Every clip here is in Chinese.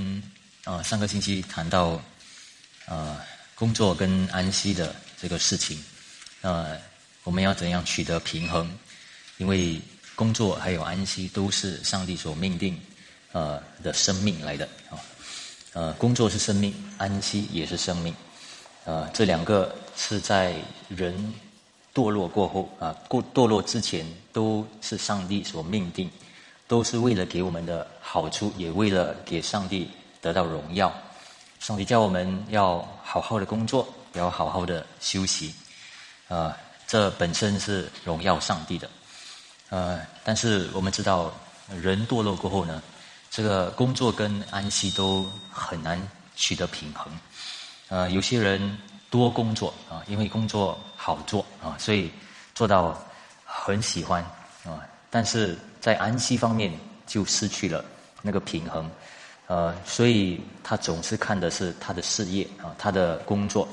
嗯啊上个星期谈到啊工作跟安息的这个事情，呃，我们要怎样取得平衡？因为工作还有安息都是上帝所命定呃的生命来的啊，呃，工作是生命，安息也是生命，呃，这两个是在人堕落过后啊，过堕落之前都是上帝所命定。都是为了给我们的好处，也为了给上帝得到荣耀。上帝叫我们要好好的工作，要好好的休息，啊，这本身是荣耀上帝的。呃，但是我们知道，人堕落过后呢，这个工作跟安息都很难取得平衡。呃，有些人多工作啊，因为工作好做啊，所以做到很喜欢啊。但是在安息方面就失去了那个平衡，呃，所以他总是看的是他的事业啊，他的工作，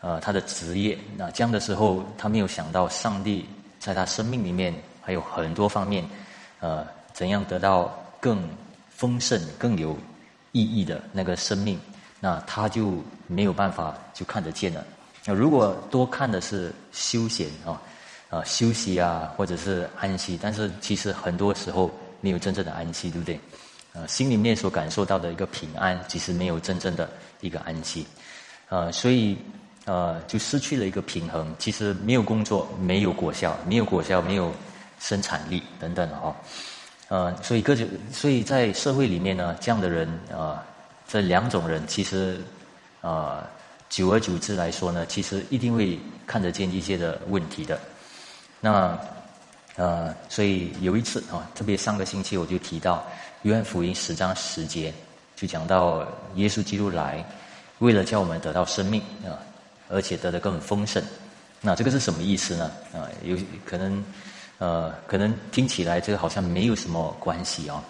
呃，他的职业。那这样的时候，他没有想到上帝在他生命里面还有很多方面，呃，怎样得到更丰盛、更有意义的那个生命，那他就没有办法就看得见了。那如果多看的是休闲啊。啊，休息啊，或者是安息，但是其实很多时候没有真正的安息，对不对？呃，心里面所感受到的一个平安，其实没有真正的一个安息，呃，所以呃，就失去了一个平衡。其实没有工作，没有果效，没有果效，没有生产力等等哦。呃，所以各种，所以在社会里面呢，这样的人啊，这两种人其实啊，久而久之来说呢，其实一定会看得见一些的问题的。那，呃，所以有一次啊，特别上个星期我就提到《约翰福音》十章十节，就讲到耶稣基督来，为了叫我们得到生命啊，而且得的更丰盛。那这个是什么意思呢？啊，有可能，呃，可能听起来这个好像没有什么关系啊，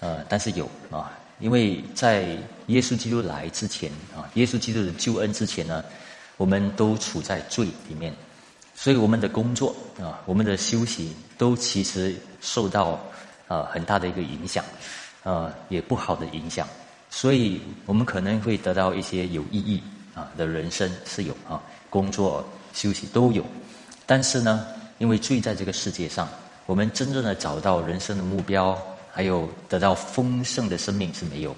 呃，但是有啊，因为在耶稣基督来之前啊，耶稣基督的救恩之前呢，我们都处在罪里面。所以我们的工作啊，我们的休息都其实受到啊很大的一个影响，啊也不好的影响。所以我们可能会得到一些有意义啊的人生是有啊，工作休息都有。但是呢，因为罪在这个世界上，我们真正的找到人生的目标，还有得到丰盛的生命是没有。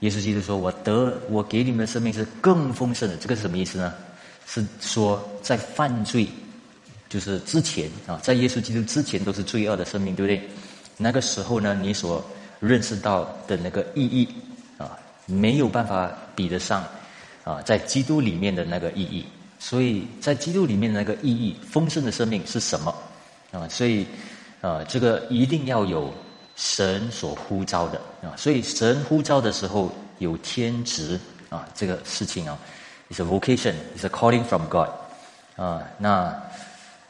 耶稣基督说：“我得我给你们的生命是更丰盛的。”这个是什么意思呢？是说在犯罪。就是之前啊，在耶稣基督之前都是罪恶的生命，对不对？那个时候呢，你所认识到的那个意义啊，没有办法比得上啊，在基督里面的那个意义。所以在基督里面的那个意义，丰盛的生命是什么啊？所以啊，这个一定要有神所呼召的啊。所以神呼召的时候有天职啊，这个事情啊，is a vocation，is a calling from God 啊，那。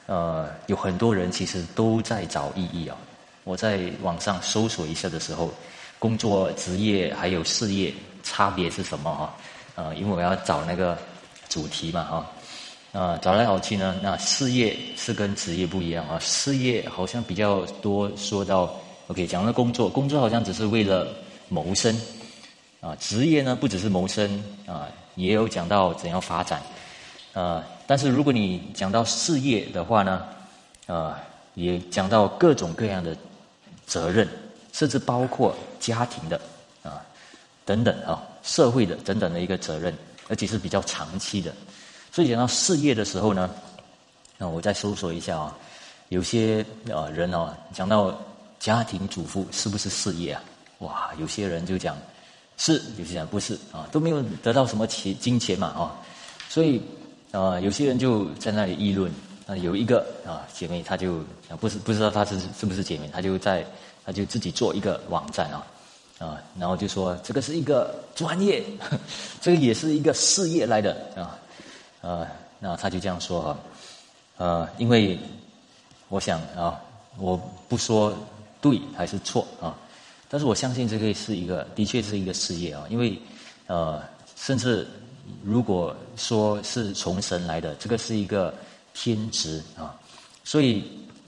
呃，有很多人其实都在找意义啊。我在网上搜索一下的时候，工作、职业还有事业差别是什么哈？呃，因为我要找那个主题嘛哈。啊，找来找去呢，那事业是跟职业不一样啊。事业好像比较多说到，OK，讲到工作，工作好像只是为了谋生啊。职业呢，不只是谋生啊，也有讲到怎样发展啊。但是如果你讲到事业的话呢，啊，也讲到各种各样的责任，甚至包括家庭的啊等等啊，社会的等等的一个责任，而且是比较长期的。所以讲到事业的时候呢，那我再搜索一下啊，有些啊人哦，讲到家庭主妇是不是事业啊？哇，有些人就讲是，有些人不是啊，都没有得到什么钱金钱嘛啊，所以。啊，有些人就在那里议论。啊，有一个啊姐妹，她就不是不知道她是是不是姐妹，她就在，她就自己做一个网站啊，啊，然后就说这个是一个专业，这个也是一个事业来的啊，呃，那她就这样说啊，呃，因为我想啊，我不说对还是错啊，但是我相信这个是一个，的确是一个事业啊，因为呃，甚至。如果说是从神来的，这个是一个天职啊，所以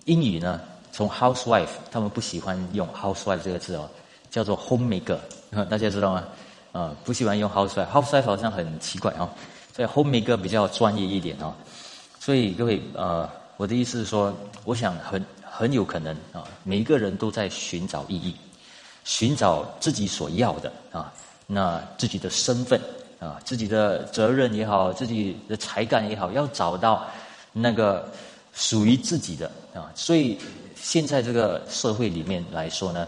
英语呢，从 housewife，他们不喜欢用 housewife 这个字哦，叫做 homemaker，大家知道吗？啊，不喜欢用 housewife，housewife 好像很奇怪啊，所以 homemaker 比较专业一点啊。所以各位呃，我的意思是说，我想很很有可能啊，每一个人都在寻找意义，寻找自己所要的啊，那自己的身份啊，自己的责任也好，自己的才干也好，要找到那个属于自己的啊。所以现在这个社会里面来说呢。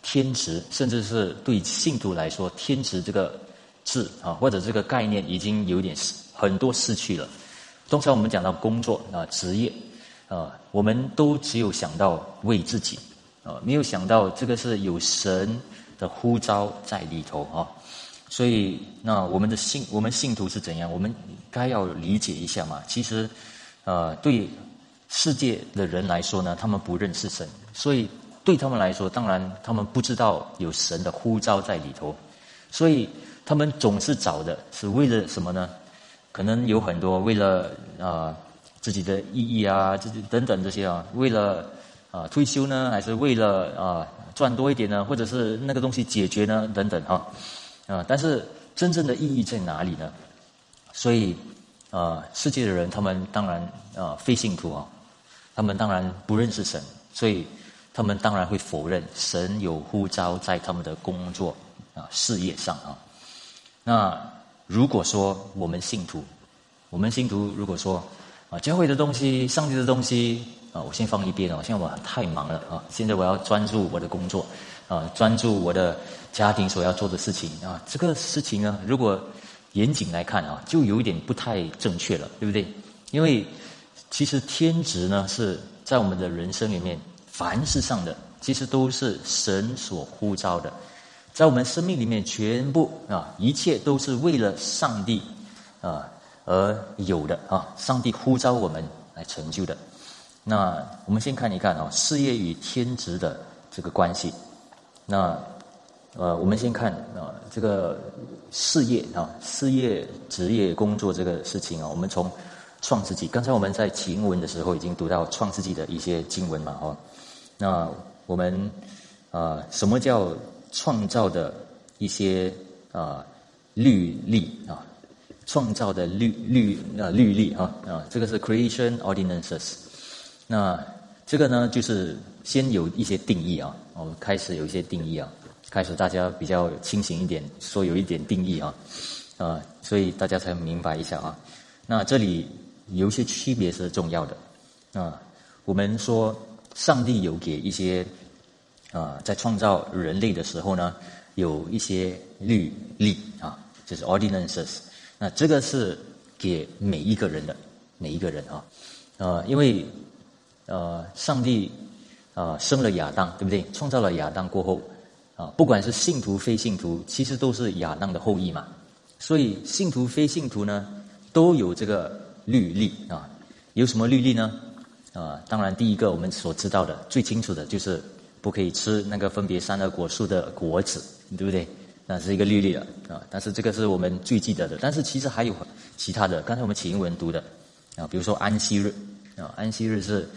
天职，甚至是对信徒来说，天职这个字啊，或者这个概念，已经有点很多失去了。通常我们讲到工作啊、职业啊，我们都只有想到为自己啊，没有想到这个是有神的呼召在里头啊。所以，那我们的信，我们信徒是怎样？我们该要理解一下嘛。其实，呃，对世界的人来说呢，他们不认识神，所以。对他们来说，当然他们不知道有神的呼召在里头，所以他们总是找的是为了什么呢？可能有很多为了啊自己的意义啊，这等等这些啊，为了啊退休呢，还是为了啊赚多一点呢，或者是那个东西解决呢，等等哈啊，但是真正的意义在哪里呢？所以啊，世界的人他们当然啊非信徒啊，他们当然不认识神，所以。他们当然会否认神有呼召在他们的工作啊事业上啊。那如果说我们信徒，我们信徒如果说啊教会的东西、上帝的东西啊，我先放一边哦，现在我太忙了啊，现在我要专注我的工作啊，专注我的家庭所要做的事情啊。这个事情呢，如果严谨来看啊，就有一点不太正确了，对不对？因为其实天职呢是在我们的人生里面。凡事上的，其实都是神所呼召的，在我们生命里面，全部啊，一切都是为了上帝啊而有的啊，上帝呼召我们来成就的。那我们先看一看啊，事业与天职的这个关系。那呃，我们先看啊，这个事业啊，事业、职业、工作这个事情啊，我们从创世纪，刚才我们在经文的时候已经读到创世纪的一些经文嘛，哦。那我们啊，什么叫创造的一些啊律例啊？创造的律律啊律例啊啊，这个是 creation ordinances。那这个呢，就是先有一些定义啊，我们开始有一些定义啊，开始大家比较清醒一点，说有一点定义啊啊，所以大家才明白一下啊。那这里有一些区别是重要的啊，我们说。上帝有给一些啊，在创造人类的时候呢，有一些律例啊，就是 ordinances。那这个是给每一个人的，每一个人啊，呃，因为呃，上帝啊生了亚当，对不对？创造了亚当过后啊，不管是信徒非信徒，其实都是亚当的后裔嘛。所以信徒非信徒呢，都有这个律例啊。有什么律例呢？啊，当然，第一个我们所知道的最清楚的就是不可以吃那个分别三恶果树的果子，对不对？那是一个律例了啊。但是这个是我们最记得的。但是其实还有其他的，刚才我们请英文读的啊，比如说安息日啊，安息日是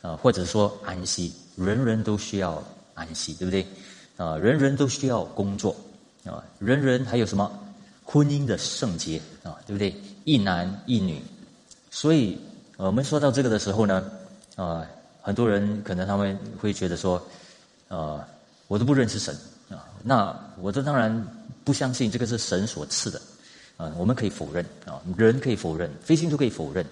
啊，或者说安息，人人都需要安息，对不对？啊，人人都需要工作啊，人人还有什么婚姻的圣洁啊，对不对？一男一女，所以我们说到这个的时候呢。啊，很多人可能他们会觉得说，啊，我都不认识神啊，那我这当然不相信这个是神所赐的啊。我们可以否认啊，人可以否认，非信徒可以否认，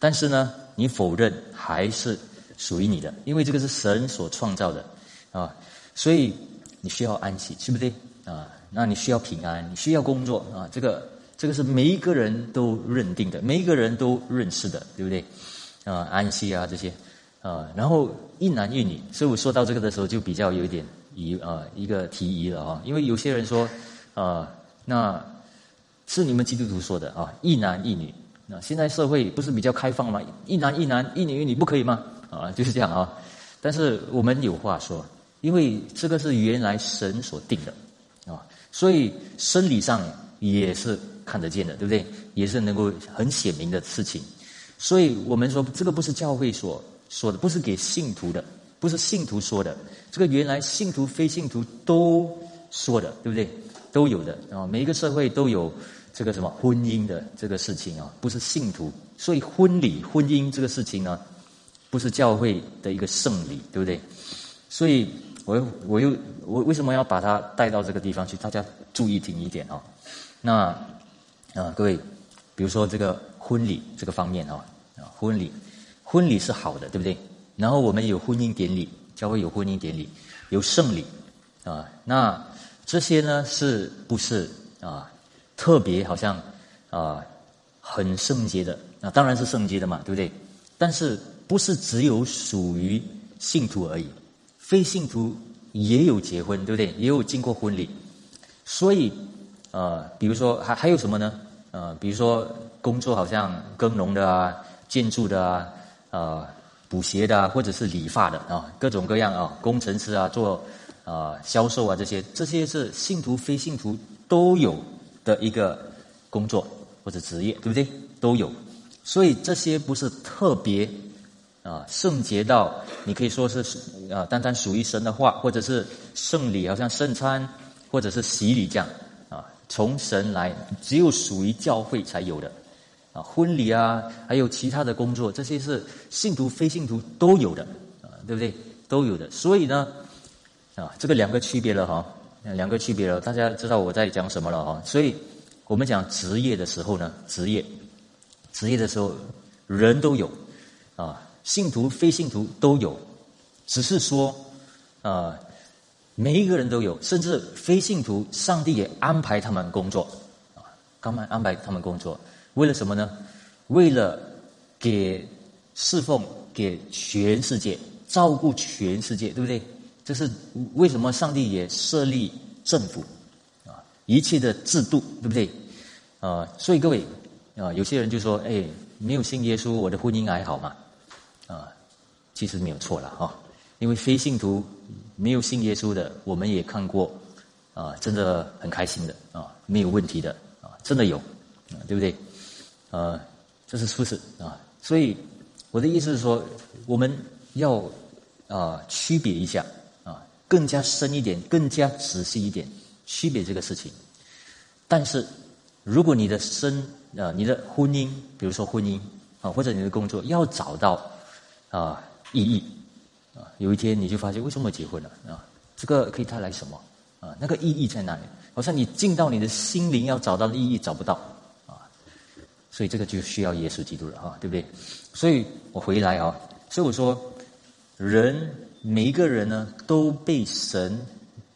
但是呢，你否认还是属于你的，因为这个是神所创造的啊，所以你需要安息，是不是？啊，那你需要平安，你需要工作啊，这个这个是每一个人都认定的，每一个人都认识的，对不对？啊，安息啊这些。啊，然后一男一女，所以我说到这个的时候就比较有点疑啊，一个提疑了啊。因为有些人说，啊，那是你们基督徒说的啊，一男一女。那现在社会不是比较开放吗？一男一男，一女一女不可以吗？啊，就是这样啊。但是我们有话说，因为这个是原来神所定的啊，所以生理上也是看得见的，对不对？也是能够很显明的事情。所以我们说，这个不是教会所。说的不是给信徒的，不是信徒说的，这个原来信徒非信徒都说的，对不对？都有的啊，每一个社会都有这个什么婚姻的这个事情啊，不是信徒，所以婚礼、婚姻这个事情呢，不是教会的一个圣礼，对不对？所以，我我又我为什么要把它带到这个地方去？大家注意听一点哦。那啊，各位，比如说这个婚礼这个方面哦，啊，婚礼，婚礼是好的，对不对？然后我们有婚姻典礼，教会有婚姻典礼，有圣礼啊，那。这些呢，是不是啊？特别好像啊，很圣洁的啊，当然是圣洁的嘛，对不对？但是不是只有属于信徒而已？非信徒也有结婚，对不对？也有经过婚礼。所以呃，比如说还还有什么呢？呃，比如说工作好像耕农的啊，建筑的啊，啊，补鞋的啊，或者是理发的啊，各种各样啊，工程师啊，做。啊，销售啊，这些这些是信徒非信徒都有的一个工作或者职业，对不对？都有，所以这些不是特别啊圣洁到你可以说是啊单单属于神的话，或者是圣礼，好像圣餐或者是洗礼这样啊，从神来，只有属于教会才有的啊婚礼啊，还有其他的工作，这些是信徒非信徒都有的啊，对不对？都有的，所以呢。啊，这个两个区别了哈，两个区别了，大家知道我在讲什么了哈。所以，我们讲职业的时候呢，职业，职业的时候，人都有，啊，信徒非信徒都有，只是说，啊，每一个人都有，甚至非信徒，上帝也安排他们工作，啊，刚安安排他们工作，为了什么呢？为了给侍奉给全世界，照顾全世界，对不对？这是为什么上帝也设立政府啊？一切的制度，对不对？啊，所以各位啊，有些人就说：“哎，没有信耶稣，我的婚姻还好嘛？”其实没有错了哈，因为非信徒没有信耶稣的，我们也看过啊，真的很开心的啊，没有问题的啊，真的有啊，对不对？呃，这是事实啊，所以我的意思是说，我们要啊区别一下啊。更加深一点，更加仔细一点，区别这个事情。但是，如果你的生啊，你的婚姻，比如说婚姻啊，或者你的工作，要找到啊意义啊，有一天你就发现为什么结婚了啊？这个可以带来什么啊？那个意义在哪里？好像你进到你的心灵要找到的意义找不到啊，所以这个就需要耶稣基督了啊，对不对？所以我回来啊，所以我说人。每一个人呢，都被神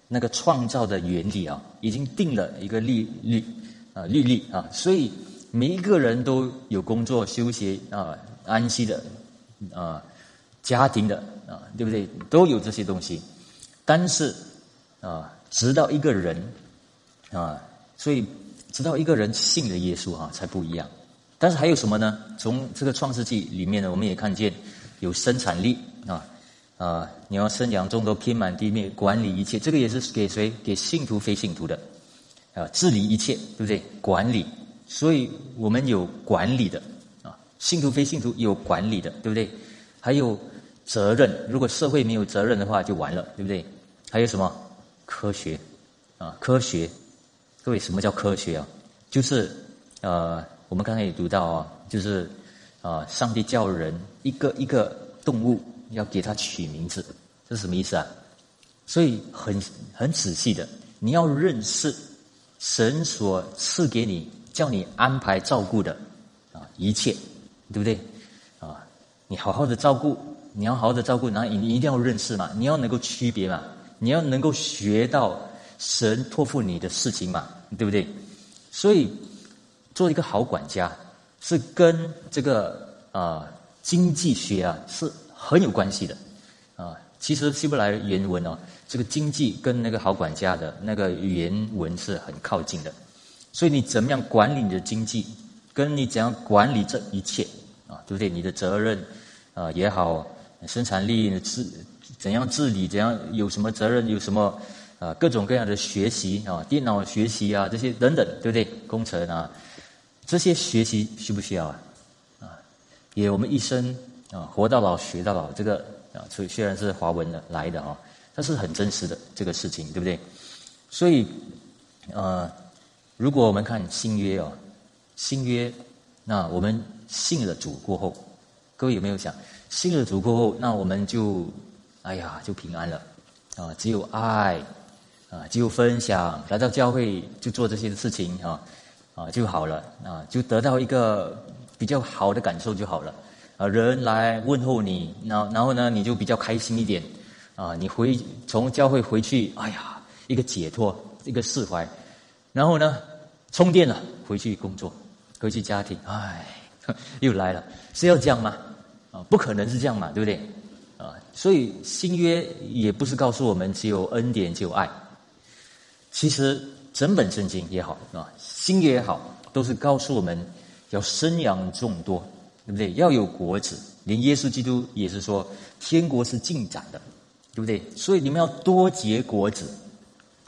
那个创造的原理啊，已经定了一个律律啊律例啊，所以每一个人都有工作、休息啊、安息的啊、家庭的啊，对不对？都有这些东西。但是啊，直到一个人啊，所以直到一个人信了耶稣啊，才不一样。但是还有什么呢？从这个创世纪里面呢，我们也看见有生产力啊。啊，你要生养众多，遍满地面，管理一切，这个也是给谁？给信徒、非信徒的，啊，治理一切，对不对？管理，所以我们有管理的，啊，信徒、非信徒有管理的，对不对？还有责任，如果社会没有责任的话，就完了，对不对？还有什么？科学，啊，科学，各位，什么叫科学啊？就是呃，我们刚才也读到啊，就是啊，上帝叫人一个一个动物。要给他取名字，这是什么意思啊？所以很很仔细的，你要认识神所赐给你、叫你安排照顾的啊一切，对不对？你好好的照顾，你要好好的照顾，然后你你一定要认识嘛，你要能够区别嘛，你要能够学到神托付你的事情嘛，对不对？所以做一个好管家是跟这个啊经济学啊是。很有关系的，啊，其实希伯来原文哦，这个经济跟那个好管家的那个原文是很靠近的，所以你怎么样管理你的经济，跟你怎样管理这一切啊，对不对？你的责任啊也好，生产力治怎样治理，怎样有什么责任，有什么啊各种各样的学习啊，电脑学习啊这些等等，对不对？工程啊这些学习需不需要啊？啊，也我们一生。啊，活到老学到老，这个啊，所以虽然是华文的来的啊，但是很真实的这个事情，对不对？所以呃，如果我们看新约哦，新约，那我们信了主过后，各位有没有想，信了主过后，那我们就，哎呀，就平安了，啊，只有爱，啊，只有分享，来到教会就做这些事情啊，啊就好了，啊，就得到一个比较好的感受就好了，啊，人来问候你，然后然后呢，你就比较开心一点，啊，你回从教会回去，哎呀，一个解脱。一个释怀，然后呢，充电了，回去工作，回去家庭，唉，又来了，是要这样吗？啊，不可能是这样嘛，对不对？啊，所以新约也不是告诉我们只有恩典就有爱，其实整本圣经也好啊，新约也好，都是告诉我们要生养众多，对不对？要有果子，连耶稣基督也是说，天国是进展的，对不对？所以你们要多结果子。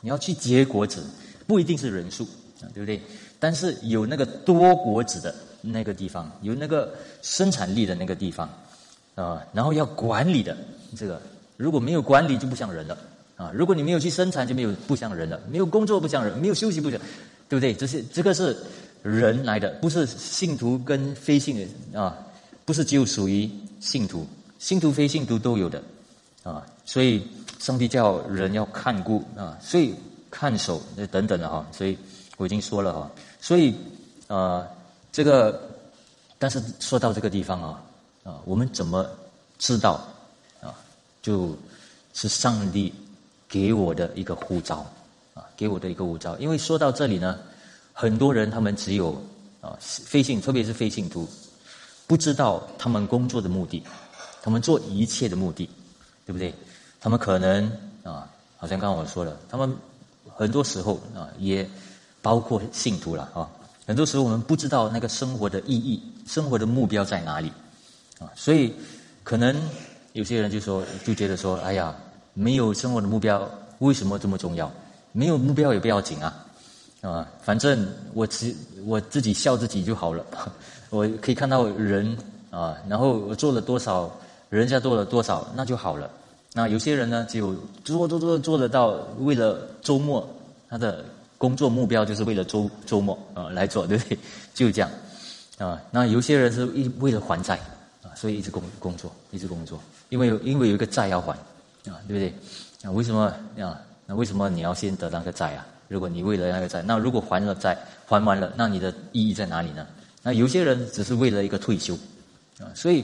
你要去结果子，不一定是人数啊，对不对？但是有那个多果子的那个地方，有那个生产力的那个地方，啊，然后要管理的这个，如果没有管理就不像人了啊！如果你没有去生产，就没有不像人了；没有工作不像人，没有休息不像，对不对？这是这个是人来的，不是信徒跟非信的啊，不是只有属于信徒，信徒非信徒都有的啊，所以。上帝叫人要看顾啊，所以看守那等等的哈，所以我已经说了哈，所以啊，这个，但是说到这个地方啊，啊，我们怎么知道啊？就是上帝给我的一个护照啊，给我的一个护照。因为说到这里呢，很多人他们只有啊，非信，特别是非信徒，不知道他们工作的目的，他们做一切的目的，对不对？他们可能啊，好像刚刚我说了，他们很多时候啊，也包括信徒了啊。很多时候我们不知道那个生活的意义、生活的目标在哪里啊，所以可能有些人就说，就觉得说，哎呀，没有生活的目标，为什么这么重要？没有目标也不要紧啊，啊，反正我只我自己笑自己就好了。我可以看到人啊，然后我做了多少，人家做了多少，那就好了。那有些人呢，就做做做做得到，为了周末，他的工作目标就是为了周周末啊来做，对不对？就这样啊。那有些人是一为了还债啊，所以一直工工作，一直工作，因为因为有一个债要还啊，对不对？啊，为什么啊？那为什么你要先得那个债啊？如果你为了那个债，那如果还了债还完了，那你的意义在哪里呢？那有些人只是为了一个退休啊，所以。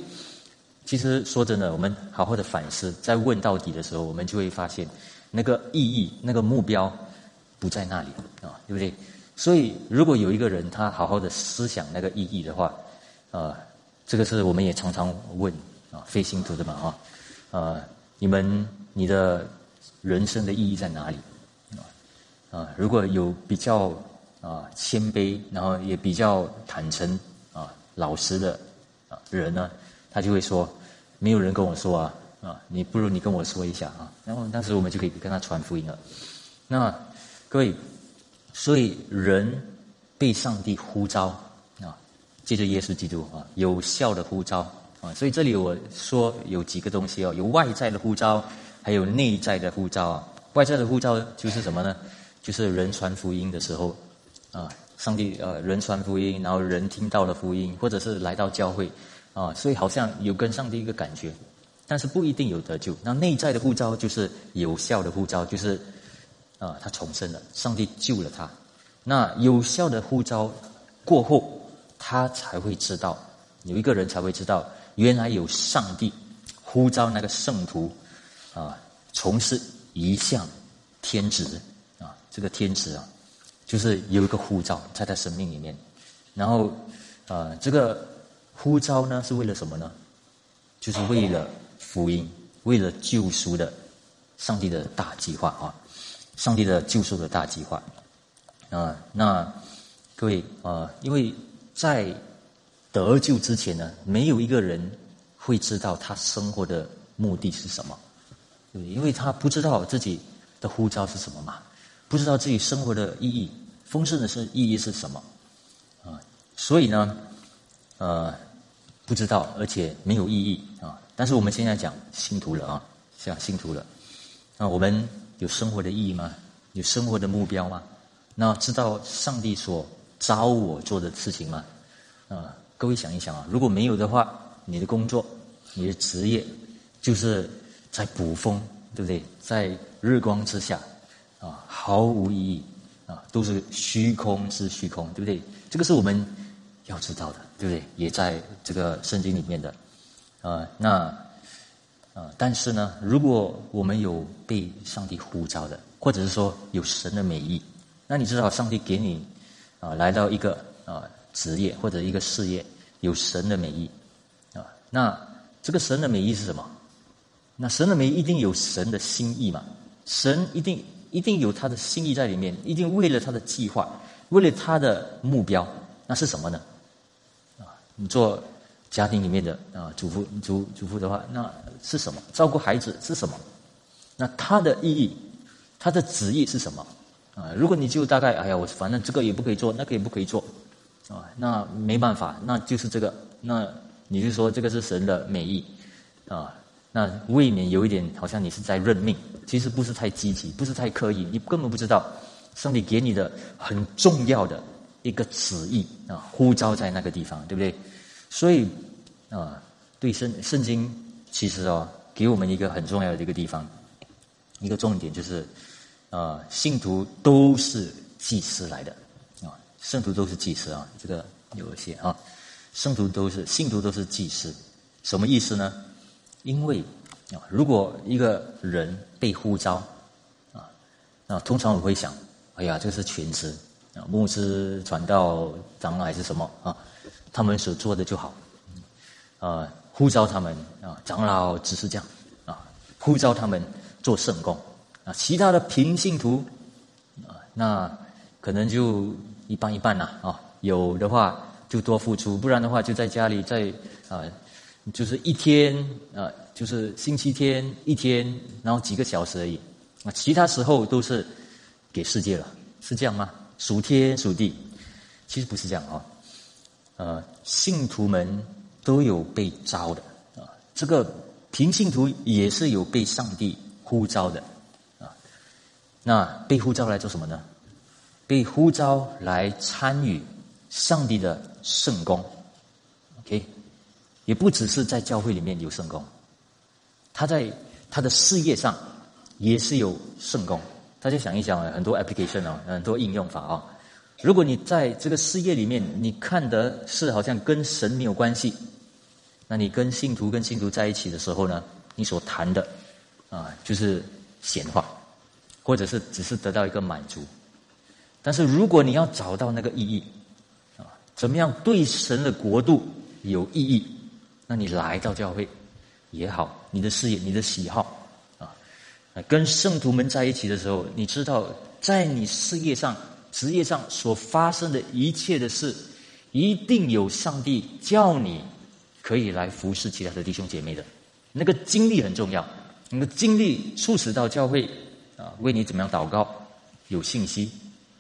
其实说真的，我们好好的反思，在问到底的时候，我们就会发现，那个意义、那个目标不在那里啊，对不对？所以，如果有一个人他好好的思想那个意义的话，啊，这个是我们也常常问啊，非信徒的嘛啊，啊，你们你的人生的意义在哪里？啊啊，如果有比较啊谦卑，然后也比较坦诚啊老实的啊人呢？他就会说：“没有人跟我说啊，啊，你不如你跟我说一下啊。”然后当时我们就可以跟他传福音了。那所以，所以人被上帝呼召啊，借着耶稣基督啊，有效的呼召啊。所以这里我说有几个东西哦，有外在的呼召，还有内在的呼召啊。外在的呼召就是什么呢？就是人传福音的时候啊，上帝呃，人传福音，然后人听到了福音，或者是来到教会。啊，所以好像有跟上帝一个感觉，但是不一定有得救。那内在的呼召就是有效的呼召，就是啊，他重生了，上帝救了他。那有效的呼召过后，他才会知道，有一个人才会知道，原来有上帝呼召那个圣徒啊，从事一项天职啊，这个天职啊，就是有一个呼召在他生命里面，然后啊，这个。呼召呢是为了什么呢？就是为了福音，为了救赎的上帝的大计划啊！上帝的救赎的大计划啊！那各位啊，因为在得救之前呢，没有一个人会知道他生活的目的是什么，对因为他不知道自己的呼召是什么嘛，不知道自己生活的意义、丰盛的是意义是什么啊！所以呢，呃。不知道，而且没有意义啊！但是我们现在讲信徒了啊，讲信徒了。那我们有生活的意义吗？有生活的目标吗？那知道上帝所招我做的事情吗？啊，各位想一想啊，如果没有的话，你的工作、你的职业，就是在捕风，对不对？在日光之下，啊，毫无意义，啊，都是虚空之虚空，对不对？这个是我们要知道的，对不对？也在这个圣经里面的，啊，那。啊，但是呢，如果我们有被上帝呼召的，或者是说有神的美意，那你知道上帝给你啊来到一个啊职业或者一个事业有神的美意啊，那这个神的美意是什么？那神的美意一定有神的心意嘛？神一定一定有他的心意在里面，一定为了他的计划，为了他的目标，那是什么呢？啊，你做。家庭里面的啊，祖父、祖祖父的话，那是什么？照顾孩子是什么？那他的意义，他的旨意是什么？啊，如果你就大概，哎呀，我反正这个也不可以做，那个也不可以做，啊，那没办法，那就是这个，那你就说这个是神的美意，啊，那未免有一点好像你是在认命，其实不是太积极，不是太刻意，你根本不知道上帝给你的很重要的一个旨意啊，呼召在那个地方，对不对？所以，啊，对圣圣经其实哦，给我们一个很重要的一个地方，一个重点就是，啊，信徒都是祭司来的，啊，圣徒都是祭司啊，这个有一些啊，圣徒都是信徒都是祭司，什么意思呢？因为啊，如果一个人被呼召，啊，那通常我会想，哎呀，这个是全职啊，牧师、传道、长老还是什么啊？他们所做的就好，啊，呼召他们啊，长老只是这样啊，呼召他们做圣工啊，其他的平信徒啊，那可能就一半一半啦啊，有的话就多付出，不然的话就在家里在啊，就是一天啊，就是星期天一天，然后几个小时而已啊，其他时候都是给世界了，是这样吗？属天属地，其实不是这样啊。呃，信徒们都有被招的啊，这个平信徒也是有被上帝呼召的啊。那被呼召来做什么呢？被呼召来参与上帝的圣功，OK，也不只是在教会里面有圣功，他在他的事业上也是有圣功。大家想一想，很多 application 啊，很多应用法啊。如果你在这个事业里面，你看的是好像跟神没有关系，那你跟信徒跟信徒在一起的时候呢，你所谈的啊就是闲话，或者是只是得到一个满足。但是如果你要找到那个意义啊，怎么样对神的国度有意义，那你来到教会也好，你的事业、你的喜好啊，跟圣徒们在一起的时候，你知道在你事业上。职业上所发生的一切的事，一定有上帝叫你可以来服侍其他的弟兄姐妹的，那个经历很重要。那个经历促使到教会啊，为你怎么样祷告，有信息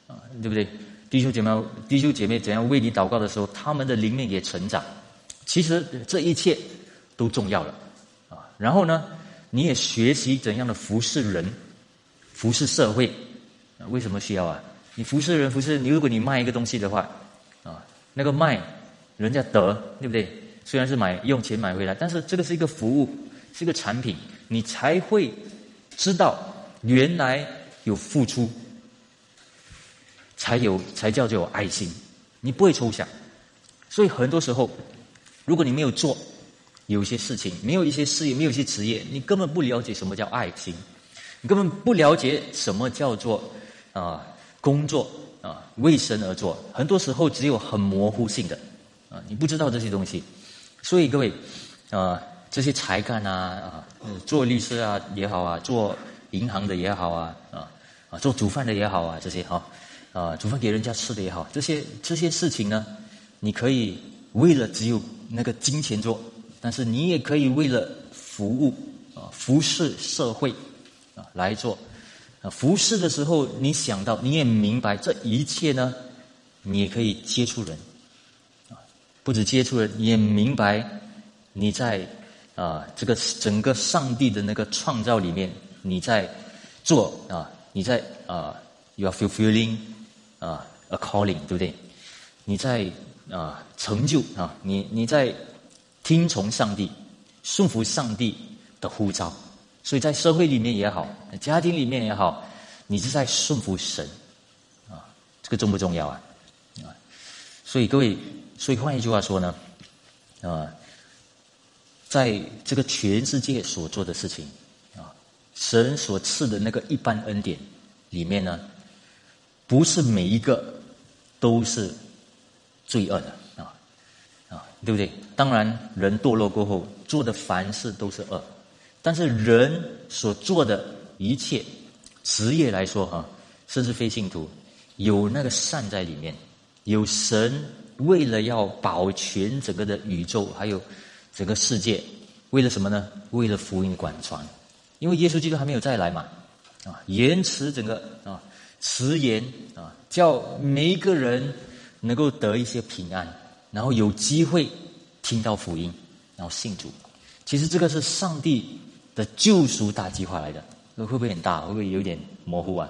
啊，对不对？弟兄姐妹，弟兄姐妹怎样为你祷告的时候，他们的灵命也成长。其实这一切都重要了啊。然后呢，你也学习怎样的服侍人，服侍社会？为什么需要啊？你服侍人，服侍你。如果你卖一个东西的话，啊，那个卖，人家得，对不对？虽然是买用钱买回来，但是这个是一个服务，是一个产品，你才会知道原来有付出，才有才叫做有爱心。你不会抽象，所以很多时候，如果你没有做，有一些事情，没有一些事业，没有一些职业，你根本不了解什么叫爱心，你根本不了解什么叫做啊。工作啊，为神而做，很多时候只有很模糊性的啊，你不知道这些东西。所以各位啊，这些才干啊啊，做律师啊也好啊，做银行的也好啊啊啊，做煮饭的也好啊，这些哈啊，煮饭给人家吃的也好，这些这些事情呢，你可以为了只有那个金钱做，但是你也可以为了服务啊，服侍社会啊来做。服侍的时候，你想到，你也明白这一切呢，你也可以接触人，啊，不止接触人，你也明白你在啊这个整个上帝的那个创造里面，你在做啊，你在啊，you are fulfilling 啊，a calling，对不对？你在啊成就啊，你你在听从上帝、顺服上帝的呼召，所以在社会里面也好，家庭里面也好，你是在顺服神啊，这个重不重要啊？啊，所以各位，所以换一句话说呢，啊，在这个全世界所做的事情啊，神所赐的那个一般恩典里面呢，不是每一个都是。罪恶的啊啊，对不对？当然，人堕落过后做的凡事都是恶，但是人所做的一切职业来说哈，甚至非信徒有那个善在里面，有神为了要保全整个的宇宙，还有整个世界，为了什么呢？为了福音的广传，因为耶稣基督还没有再来嘛啊，延迟整个啊迟延啊，叫每一个人。能够得一些平安，然后有机会听到福音，然后信主。其实这个是上帝的救赎大计划来的，那会不会很大？会不会有点模糊啊？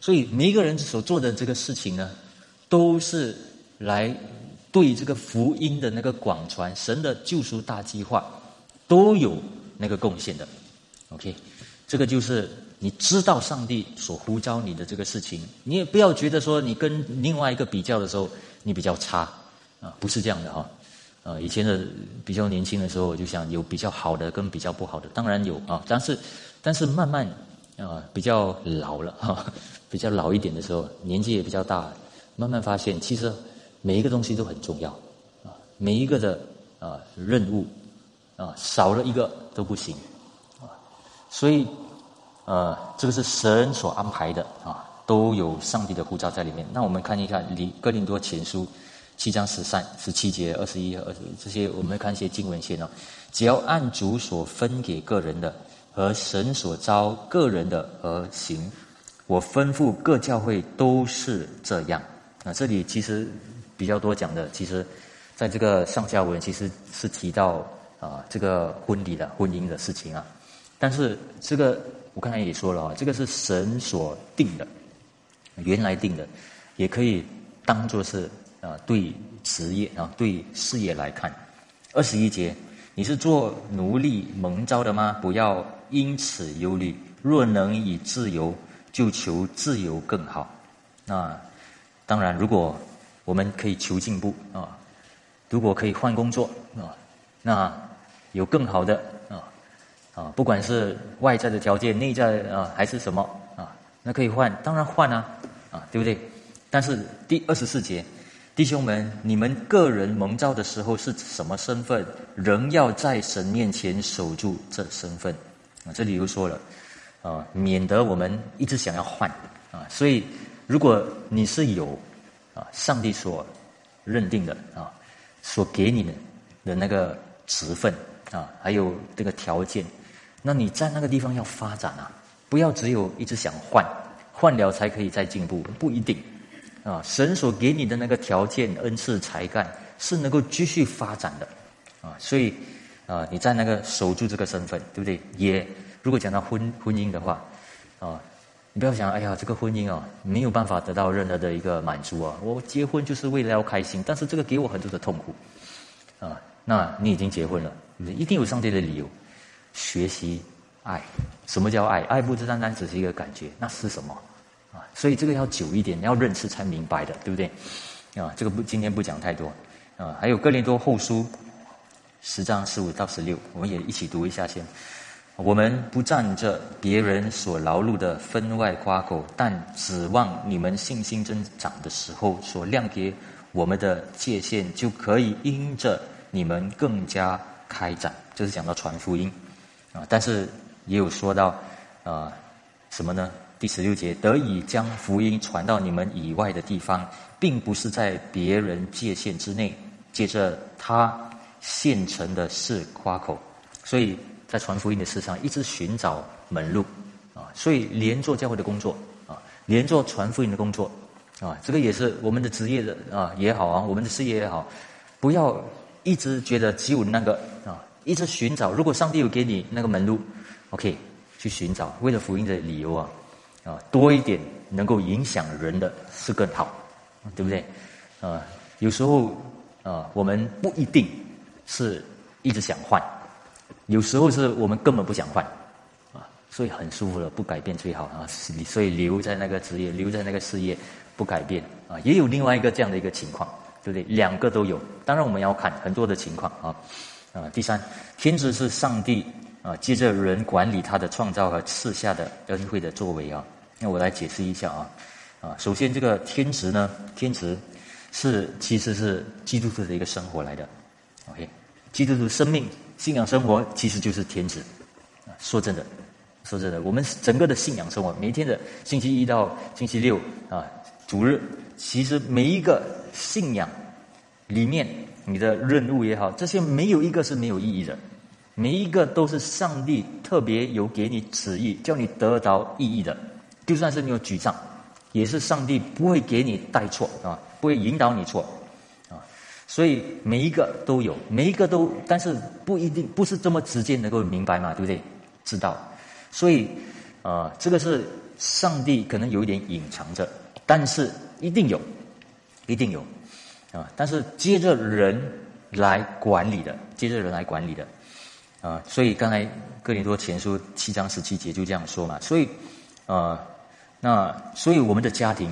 所以每一个人所做的这个事情呢，都是来对这个福音的那个广传、神的救赎大计划都有那个贡献的。OK，这个就是。你知道上帝所呼召你的这个事情，你也不要觉得说你跟另外一个比较的时候你比较差啊，不是这样的哈。呃，以前的比较年轻的时候，我就想有比较好的跟比较不好的，当然有啊。但是，但是慢慢啊，比较老了哈，比较老一点的时候，年纪也比较大，慢慢发现其实每一个东西都很重要啊，每一个的啊任务啊少了一个都不行啊，所以。呃，这个是神所安排的啊，都有上帝的护照在里面。那我们看一看《里哥林多前书》七章十三、十七节、二十一、二十这些，我们看一些经文先哦。只要按主所分给个人的和神所招个人的而行，我吩咐各教会都是这样。那这里其实比较多讲的，其实在这个上下文其实是提到啊这个婚礼的婚姻的事情啊，但是这个。我刚才也说了啊，这个是神所定的，原来定的，也可以当做是啊对职业啊对事业来看。二十一节，你是做奴隶蒙招的吗？不要因此忧虑。若能以自由，就求自由更好。那当然，如果我们可以求进步啊，如果可以换工作啊，那有更好的。啊，不管是外在的条件、内在啊，还是什么啊，那可以换，当然换啊，啊，对不对？但是第二十四节，弟兄们，你们个人蒙召的时候是什么身份，仍要在神面前守住这身份。啊，这里又说了，啊，免得我们一直想要换啊。所以，如果你是有啊，上帝所认定的啊，所给你的的那个职分啊，还有这个条件。那你在那个地方要发展啊，不要只有一直想换，换了才可以再进步，不一定，啊，神所给你的那个条件、恩赐、才干是能够继续发展的，啊，所以啊，你在那个守住这个身份，对不对？也如果讲到婚婚姻的话，啊，你不要想，哎呀，这个婚姻啊没有办法得到任何的一个满足啊，我结婚就是为了要开心，但是这个给我很多的痛苦，啊，那你已经结婚了，你一定有上帝的理由。学习爱，什么叫爱？爱不单单只是一个感觉，那是什么？啊，所以这个要久一点，要认识才明白的，对不对？啊，这个不今天不讲太多啊。还有哥林多后书十章十五到十六，我们也一起读一下先。我们不占着别人所劳碌的分外夸口，但指望你们信心增长的时候，所亮给我们的界限，就可以因着你们更加开展。就是讲到传福音。啊，但是也有说到，啊，什么呢？第十六节，得以将福音传到你们以外的地方，并不是在别人界限之内，借着他现成的事夸口。所以在传福音的事上，一直寻找门路，啊，所以连做教会的工作，啊，连做传福音的工作，啊，这个也是我们的职业的啊也好啊，我们的事业也好，不要一直觉得只有那个啊。一直寻找，如果上帝有给你那个门路，OK，去寻找，为了福音的理由啊，啊多一点能够影响人的是更好，对不对？啊，有时候啊，我们不一定是一直想换，有时候是我们根本不想换，啊，所以很舒服了，不改变最好啊，所以留在那个职业，留在那个事业不改变啊，也有另外一个这样的一个情况，对不对？两个都有，当然我们要看很多的情况啊，啊，第三，天职是上帝啊，接着人管理他的创造和赐下的恩惠的作为啊，那我来解释一下啊，啊，首先这个天职呢，天职。是，其实是基督徒的一个生活来的，OK，基督徒生命、信仰生活其实就是天职。说真的，说真的，我们整个的信仰生活，每天的星期一到星期六啊，主日，其实每一个信仰里面，你的任务也好，这些没有一个是没有意义的，每一个都是上帝特别有给你旨意，叫你得到意义的。就算是你有沮丧，也是上帝不会给你带错啊。不会引导你错，啊，所以每一个都有，每一个都，但是不一定不是这么直接能够明白嘛，对不对？知道，所以，啊，这个是上帝可能有一点隐藏着，但是一定有，一定有，啊，但是接着人来管理的，接着人来管理的，啊，所以刚才哥林多前书七章十七节就这样说嘛，所以，啊，那所以我们的家庭，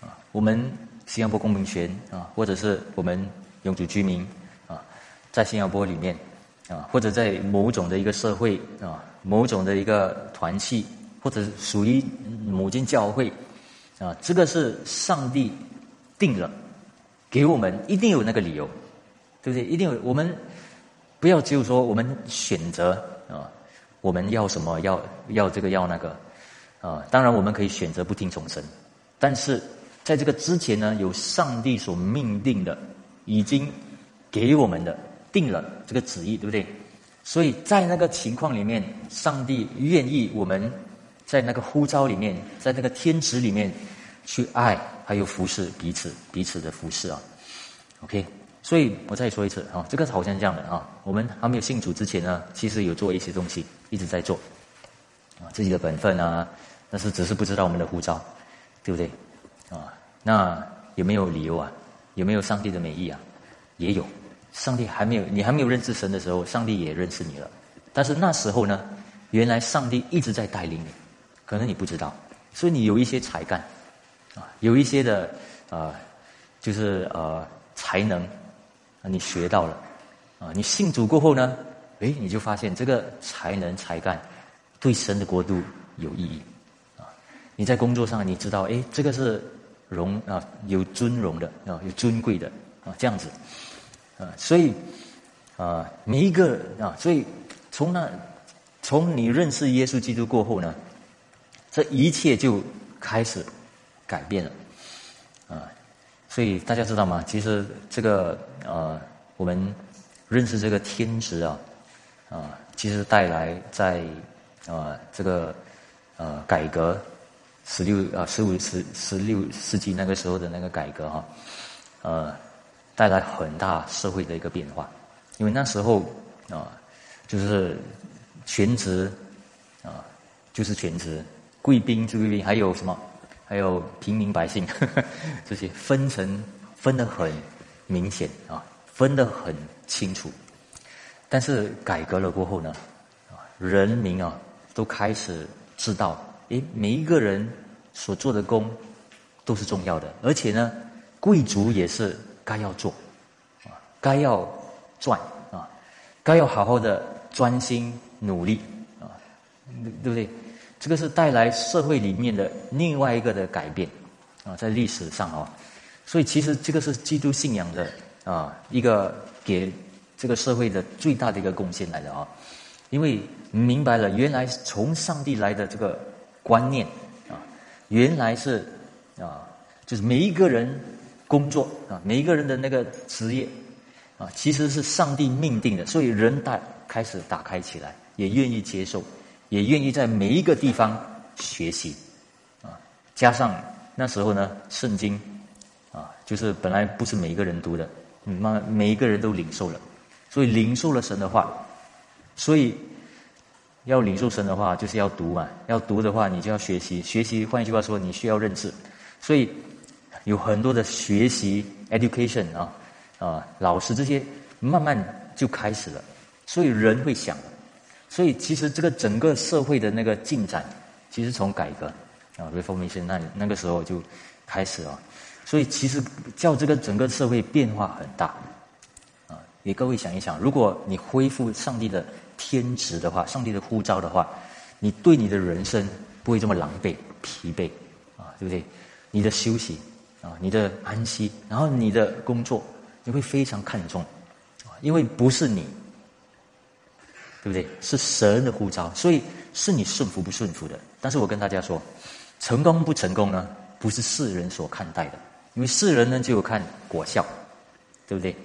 啊，我们。新加坡公民权啊，或者是我们永久居民啊，在新加坡里面啊，或者在某种的一个社会啊，某种的一个团契，或者属于某间教会啊，这个是上帝定了，给我们一定有那个理由，对不对？一定有我们不要只有说我们选择啊，我们要什么要要这个要那个啊，当然我们可以选择不听从神，但是。在这个之前呢，有上帝所命定的，已经给我们的定了这个旨意，对不对？所以在那个情况里面，上帝愿意我们在那个呼召里面，在那个天职里面去爱，还有服侍彼此，彼此的服侍啊。OK，所以我再说一次啊，这个好像这样的啊，我们还没有信主之前呢，其实有做一些东西，一直在做啊，自己的本分啊，但是只是不知道我们的呼召，对不对？啊，那有没有理由啊？有没有上帝的美意啊？也有，上帝还没有你还没有认识神的时候，上帝也认识你了。但是那时候呢，原来上帝一直在带领你，可能你不知道，所以你有一些才干，啊，有一些的啊，就是呃才能，啊，你学到了，啊，你信主过后呢，诶，你就发现这个才能才干对神的国度有意义，啊，你在工作上你知道，诶，这个是。荣啊，有尊荣的啊，有尊贵的啊，这样子啊，所以啊，每一个啊，所以从那从你认识耶稣基督过后呢，这一切就开始改变了。所以大家知道吗？其实这个呃，我们认识这个天职啊啊，其实带来在啊这个呃改革。十六啊，十五十十六世纪那个时候的那个改革哈，呃，带来很大社会的一个变化，因为那时候啊，就是全职啊，就是全职，贵宾就贵宾，还有什么，还有平民百姓，这些分成分得很明显啊，分得很清楚。但是改革了过后呢，啊，人民啊都开始知道。诶，每一个人所做的工都是重要的，而且呢，贵族也是该要做，啊，该要赚啊，该要好好的专心努力啊，对不对？这个是带来社会里面的另外一个的改变啊，在历史上啊，所以其实这个是基督信仰的啊一个给这个社会的最大的一个贡献来的啊，因为明白了原来从上帝来的这个。观念啊，原来是啊，就是每一个人工作啊，每一个人的那个职业啊，其实是上帝命定的，所以人大开始打开起来，也愿意接受，也愿意在每一个地方学习啊。加上那时候呢，圣经啊，就是本来不是每一个人读的，那每一个人都领受了，所以领受了神的话，所以要领受神的话，就是要读嘛。要读的话，你就要学习。学习，换一句话说，你需要认字。所以有很多的学习 education 啊啊，老师这些慢慢就开始了。所以人会想，所以其实这个整个社会的那个进展，其实从改革啊 reformation 那那个时候就开始了。所以其实叫这个整个社会变化很大啊。给各位想一想，如果你恢复上帝的天职的话，上帝的呼召的话，你对你的人生不会这么狼狈、疲惫，啊，对不对？你的休息啊，你的安息，然后你的工作，你会非常看重，啊，因为不是你，对不对？是神的呼召，所以是你顺服不顺服的。但是我跟大家说，成功不成功呢？不是世人所看待的，因为世人呢就有看果效，对不对？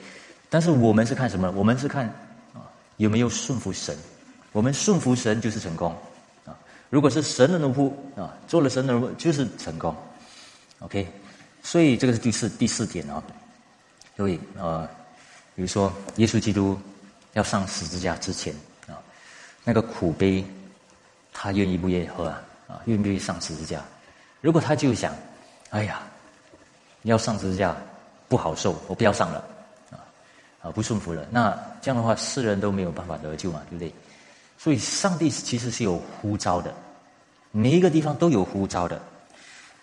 但是我们是看什么？我们是看啊有没有顺服神。我们顺服神就是成功啊。如果是神的奴仆啊，做了神的奴仆就是成功。OK，所以这个是第四第四点啊。所以呃，比如说耶稣基督要上十字架之前，那个苦悲，他愿意不愿意喝啊？啊，愿不愿意上十字架？如果他就想，哎呀，要上十字架不好受，我不要上了。啊，不顺服了，那这样的话，世人都没有办法得救嘛，对不对？所以，上帝其实是有呼召的，每一个地方都有呼召的。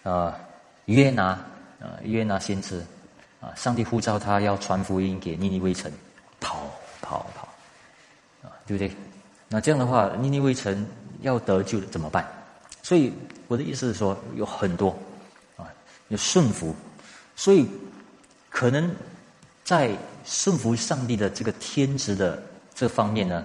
啊，约拿，啊，约拿先知，啊，上帝呼召他要传福音给尼尼微城，跑跑跑，啊，对不对？那这样的话，尼尼微城要得救怎么办？所以，我的意思是说，有很多，啊，有顺服，所以可能在。顺服上帝的这个天职的这方面呢，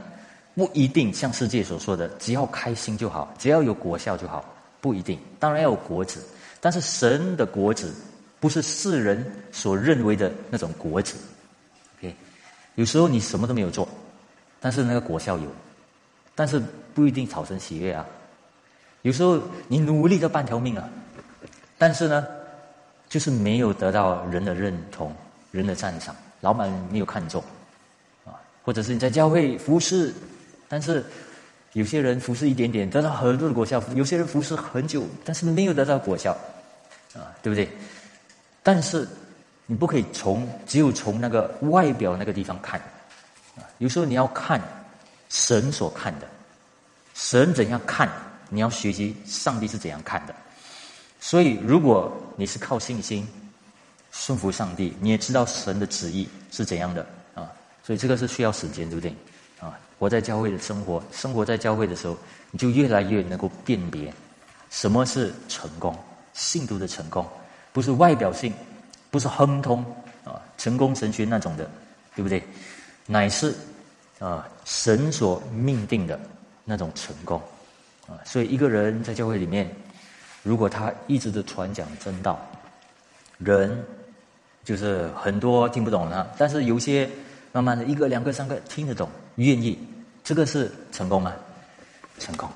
不一定像世界所说的，只要开心就好，只要有果效就好，不一定。当然要有果子，但是神的果子不是世人所认为的那种果子。OK，有时候你什么都没有做，但是那个果效有，但是不一定产生喜悦啊。有时候你努力了半条命啊，但是呢，就是没有得到人的认同、人的赞赏。老板没有看中，啊，或者是你在教会服侍，但是有些人服侍一点点得到很多的果效，有些人服侍很久，但是没有得到果效，啊，对不对？但是你不可以从只有从那个外表那个地方看，啊，有时候你要看神所看的，神怎样看，你要学习上帝是怎样看的。所以，如果你是靠信心。顺服上帝，你也知道神的旨意是怎样的啊？所以这个是需要时间，对不对？啊，活在教会的生活，生活在教会的时候，你就越来越能够辨别什么是成功，信徒的成功，不是外表性，不是亨通啊，成功神学那种的，对不对？乃是啊，神所命定的那种成功啊。所以一个人在教会里面，如果他一直的传讲真道，人。就是很多听不懂的，但是有些慢慢的一个、两个、三个听得懂，愿意，这个是成功吗？成功，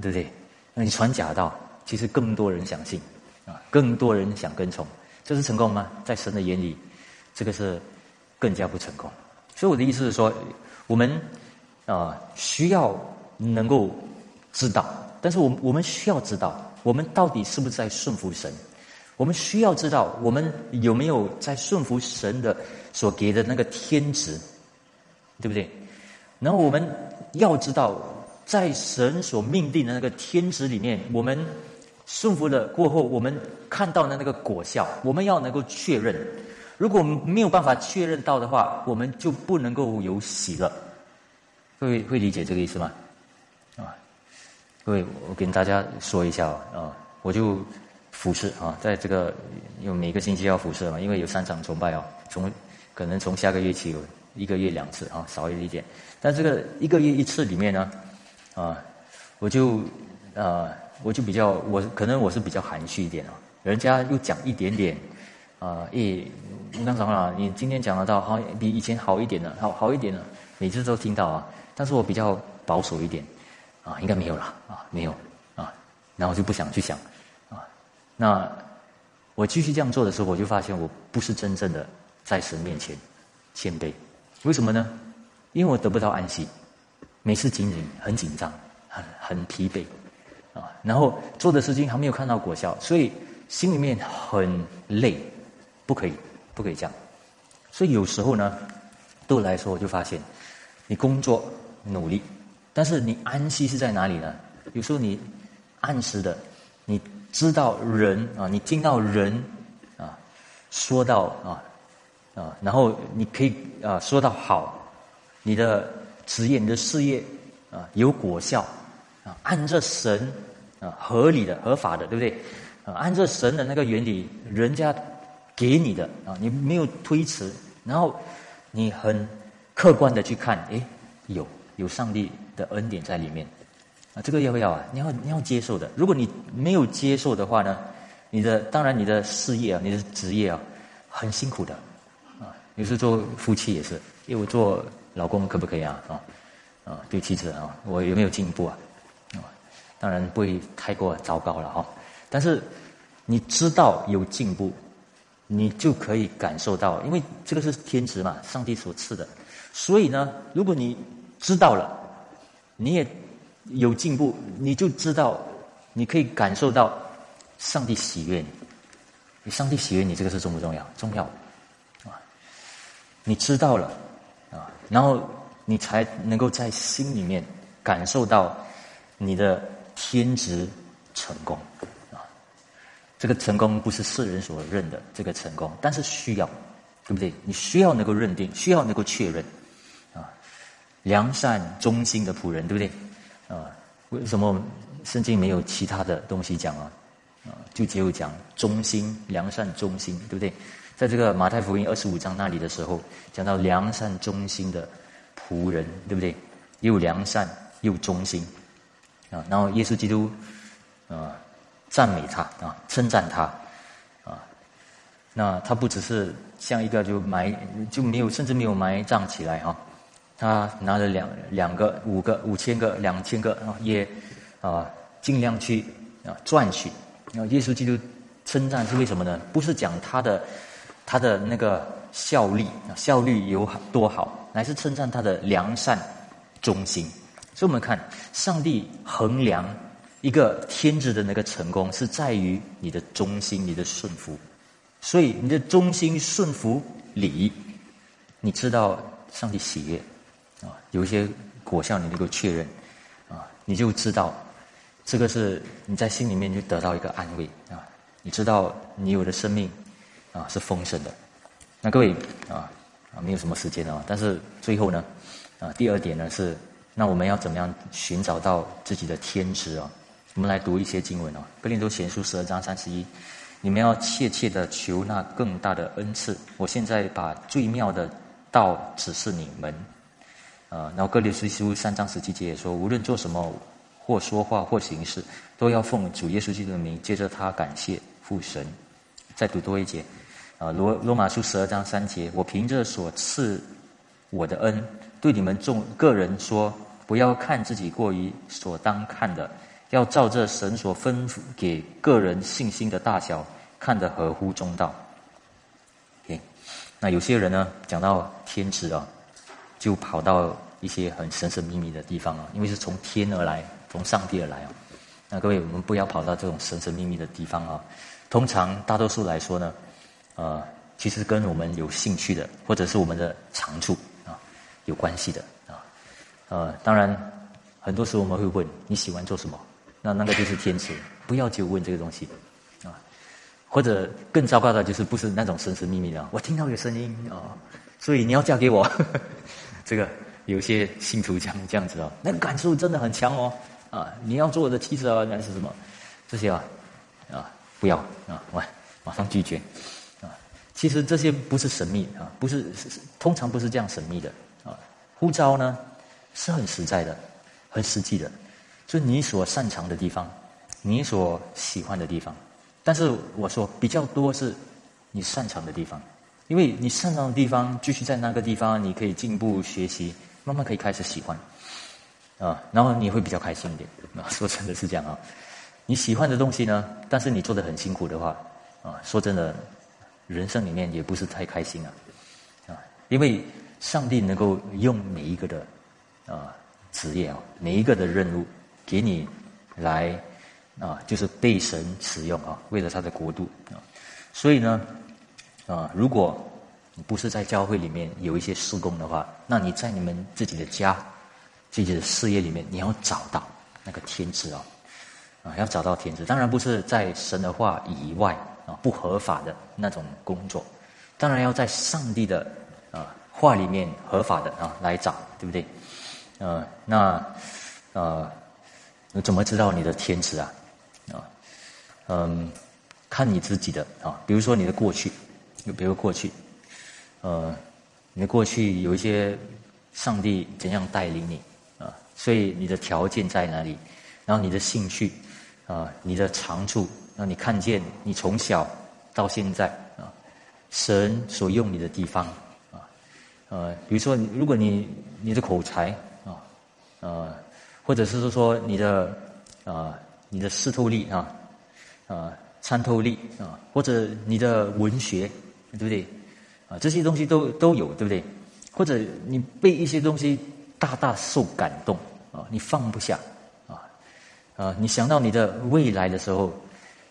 对不对？那你传假道，其实更多人相信，啊，更多人想跟从，这是成功吗？在神的眼里，这个是更加不成功。所以我的意思是说，我们啊需要能够知道，但是我我们需要知道，我们到底是不是在顺服神？我们需要知道，我们有没有在顺服神的所给的那个天职，对不对？然后我们要知道，在神所命定的那个天职里面，我们顺服了过后，我们看到的那个果效，我们要能够确认。如果没有办法确认到的话，我们就不能够有喜乐。各位会理解这个意思吗？啊，各位，我跟大家说一下啊，我就。服侍啊，在这个有每个星期要服侍嘛，因为有三场崇拜哦，从可能从下个月起有一个月两次啊，少一点。但这个一个月一次里面呢，啊，我就啊，我就比较我可能我是比较含蓄一点哦，人家又讲一点点啊，诶，那长老，你今天讲得到好比以前好一点了，好好一点了，每次都听到啊，但是我比较保守一点啊，应该没有了啊，没有啊，然后就不想去想。啊那我继续这样做的时候，我就发现我不是真正的在神面前谦卑。为什么呢？因为我得不到安息，每次紧紧很紧张很很疲惫，啊，然后做的事情还没有看到果效，所以心里面很累，不可以，不可以这样。所以有时候呢，对我来说，我就发现，你工作努力，但是你安息是在哪里呢？有时候你按时的，你知道人啊，你听到人啊说到啊啊，然后你可以啊说到好，你的职业、你的事业啊有果效啊，按着神啊合理的、合法的，对不对？啊，按照神的那个原理，人家给你的啊，你没有推辞，然后你很客观的去看，诶，有有上帝的恩典在里面。啊，这个要不要啊？你要你要接受的。如果你没有接受的话呢，你的当然你的事业啊，你的职业啊，很辛苦的，啊，有时做夫妻也是，因为我做老公可不可以啊？啊，啊，对妻子啊，我有没有进步啊？啊，当然不会太过糟糕了哈。但是你知道有进步，你就可以感受到，因为这个是天职嘛，上帝所赐的。所以呢，如果你知道了，你也。有进步，你就知道，你可以感受到上帝喜悦你。你上帝喜悦你，这个是重不重要？重要啊！你知道了啊，然后你才能够在心里面感受到你的天职成功。这个成功不是世人所认的这个成功，但是需要，对不对？你需要能够认定，需要能够确认啊。良善忠心的仆人，对不对？啊，为什么圣经没有其他的东西讲啊？啊，就只有讲忠心、良善、忠心，对不对？在这个马太福音二十五章那里的时候，讲到良善忠心的仆人，对不对？又良善又忠心啊，然后耶稣基督啊赞美他啊，称赞他啊，那他不只是像一个就埋就没有甚至没有埋葬起来哈。他拿了两两个、五个、五千个、两千个，啊，也啊尽量去啊赚取。啊，耶稣基督称赞是为什么呢？不是讲他的他的那个效力效率有多好，乃是称赞他的良善忠心。所以我们看上帝衡量一个天职的那个成功，是在于你的忠心、你的顺服。所以你的忠心顺服礼，你知道上帝喜悦。啊，有一些果效你能够确认，啊，你就知道，这个是你在心里面就得到一个安慰啊，你知道你有的生命啊是丰盛的。那各位啊啊，没有什么时间了，但是最后呢，啊，第二点呢是，那我们要怎么样寻找到自己的天职啊？我们来读一些经文哦，《格林多前书》十二章三十一，你们要切切的求那更大的恩赐。我现在把最妙的道指示你们。啊，然后哥林多书三章十七节也说，无论做什么，或说话或行事，都要奉主耶稣基督的名，接着他感谢父神。再读多一节，啊，罗罗马书十二章三节，我凭着所赐我的恩，对你们众个人说，不要看自己过于所当看的，要照着神所吩咐给个人信心的大小，看得合乎中道。OK，那有些人呢，讲到天职啊。就跑到一些很神神秘秘的地方啊，因为是从天而来，从上帝而来啊。那各位，我们不要跑到这种神神秘秘的地方啊。通常大多数来说呢，呃，其实跟我们有兴趣的，或者是我们的长处啊有关系的啊。呃，当然，很多时候我们会问你喜欢做什么，那那个就是天职，不要就问这个东西啊。或者更糟糕的就是不是那种神神秘秘的，我听到有声音啊，所以你要嫁给我。这个有些信徒讲这样子哦，那个感受真的很强哦，啊，你要做我的妻子啊，还是什么？这些啊，啊，不要啊，我马上拒绝啊。其实这些不是神秘啊，不是通常不是这样神秘的啊。呼召呢是很实在的，很实际的，就你所擅长的地方，你所喜欢的地方。但是我说比较多是你擅长的地方。因为你擅长的地方，继续在那个地方，你可以进步学习，慢慢可以开始喜欢，啊，然后你会比较开心一点。啊，说真的是这样啊。你喜欢的东西呢，但是你做的很辛苦的话，啊，说真的，人生里面也不是太开心啊，啊，因为上帝能够用每一个的啊职业啊，每一个的任务给你来啊，就是被神使用啊，为了他的国度啊。所以呢，啊，如果你不是在教会里面有一些施工的话，那你在你们自己的家、自己的事业里面，你要找到那个天职啊，啊，要找到天职。当然不是在神的话以外啊，不合法的那种工作。当然要在上帝的啊话里面合法的啊来找，对不对？呃，那呃，你怎么知道你的天职啊？啊，嗯。看你自己的啊，比如说你的过去，就比如过去，呃，你的过去有一些上帝怎样带领你啊，所以你的条件在哪里？然后你的兴趣啊，你的长处，让你看见你从小到现在啊，神所用你的地方啊，呃，比如说如果你你的口才啊，呃，或者是说你的啊你的识透力啊，啊。参透力啊，或者你的文学，对不对？啊，这些东西都都有，对不对？或者你被一些东西大大受感动啊，你放不下啊啊，你想到你的未来的时候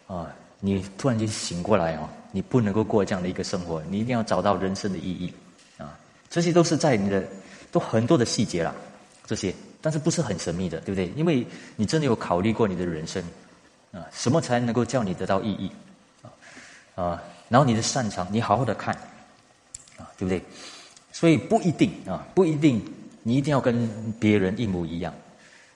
啊，你突然间醒过来啊，你不能够过这样的一个生活，你一定要找到人生的意义啊，这些都是在你的都很多的细节了，这些，但是不是很神秘的，对不对？因为你真的有考虑过你的人生。啊，什么才能够叫你得到意义？啊啊，然后你的擅长，你好好的看，啊，对不对？所以不一定啊，不一定你一定要跟别人一模一样。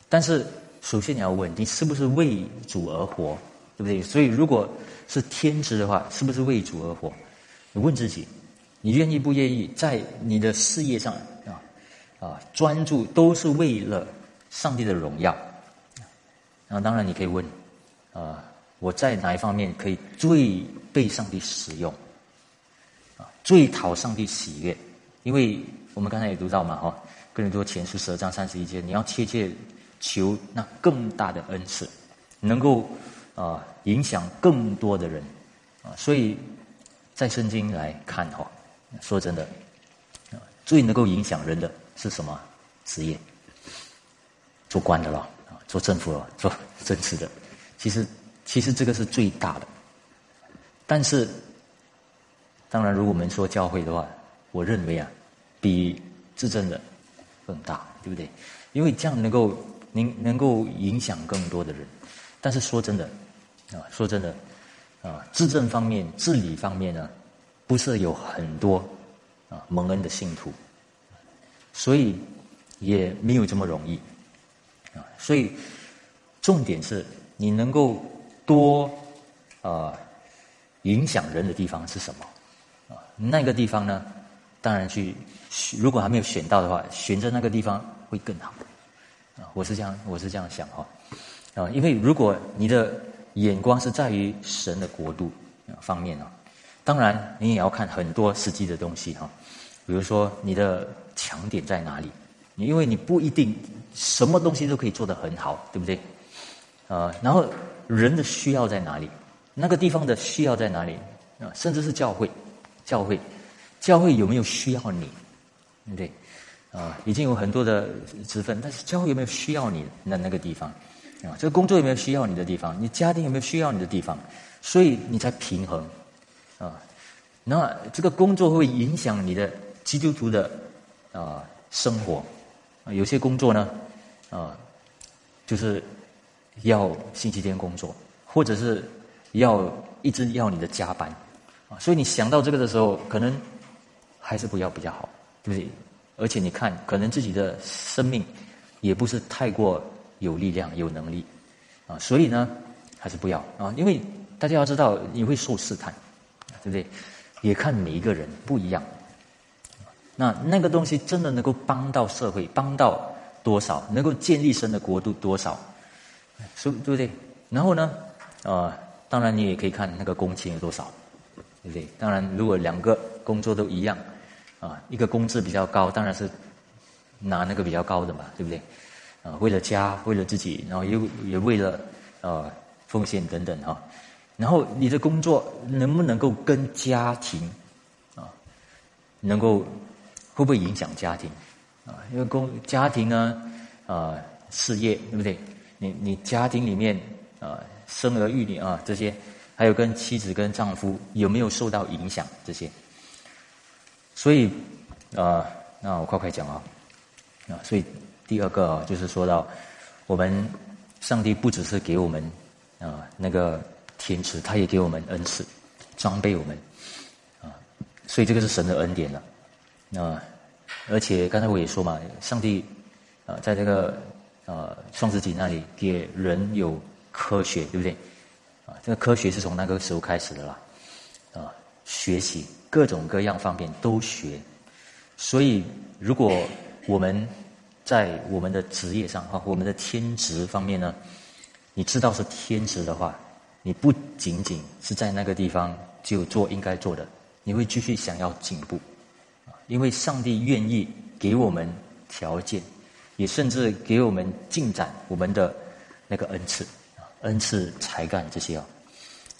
但是首先你要问，你是不是为主而活，对不对？所以如果是天职的话，是不是为主而活？你问自己，你愿意不愿意在你的事业上啊专注，都是为了上帝的荣耀？那当然你可以问。啊，我在哪一方面可以最被上帝使用？啊，最讨上帝喜悦？因为我们刚才也读到嘛，哈，跟你说前书十二章三十一节，你要切切求那更大的恩赐，能够啊影响更多的人啊。所以在圣经来看，哈，说真的，最能够影响人的是什么职业？做官的了，啊，做政府了，做政治的。其实，其实这个是最大的。但是，当然，如果我们说教会的话，我认为啊，比自证的更大，对不对？因为这样能够，能能够影响更多的人。但是说真的，啊，说真的，啊，自证方面、治理方面呢，不是有很多啊蒙恩的信徒，所以也没有这么容易，啊，所以重点是。你能够多啊影响人的地方是什么啊？那个地方呢？当然去，如果还没有选到的话，选择那个地方会更好啊！我是这样，我是这样想哈啊！因为如果你的眼光是在于神的国度方面啊，当然你也要看很多实际的东西哈，比如说你的强点在哪里？你因为你不一定什么东西都可以做得很好，对不对？啊，然后人的需要在哪里？那个地方的需要在哪里？啊，甚至是教会，教会，教会有没有需要你？对不对？啊，已经有很多的职分，但是教会有没有需要你那那个地方？啊，这个工作有没有需要你的地方？你家庭有没有需要你的地方？所以你才平衡，啊，那这个工作会影响你的基督徒的啊生活，有些工作呢，啊，就是。要星期天工作，或者是要一直要你的加班，啊，所以你想到这个的时候，可能还是不要比较好，对不对？而且你看，可能自己的生命也不是太过有力量、有能力，啊，所以呢，还是不要啊，因为大家要知道，你会受试探，对不对？也看每一个人不一样，那那个东西真的能够帮到社会，帮到多少？能够建立神的国度多少？是，对不对？然后呢，啊，当然你也可以看那个工钱有多少，对不对？当然，如果两个工作都一样，啊，一个工资比较高，当然是拿那个比较高的嘛，对不对？啊，为了家，为了自己，然后又也为了啊奉献等等哈。然后你的工作能不能够跟家庭啊，能够会不会影响家庭啊？因为公家庭呢，啊，事业对不对？你你家庭里面啊，生儿育女啊这些，还有跟妻子跟丈夫有没有受到影响这些？所以啊，那我快快讲啊啊，所以第二个就是说到我们上帝不只是给我们啊那个天赐，他也给我们恩赐，装备我们啊，所以这个是神的恩典了。而且刚才我也说嘛，上帝啊，在这个呃创世纪那里给人有科学，对不对？啊，这个科学是从那个时候开始的啦，啊，学习各种各样方面都学。所以，如果我们在我们的职业上啊，我们的天职方面呢，你知道是天职的话，你不仅仅是在那个地方就做应该做的，你会继续想要进步。因为上帝愿意给我们条件，也甚至给我们进展我们的那个恩赐啊，恩赐才干这些啊，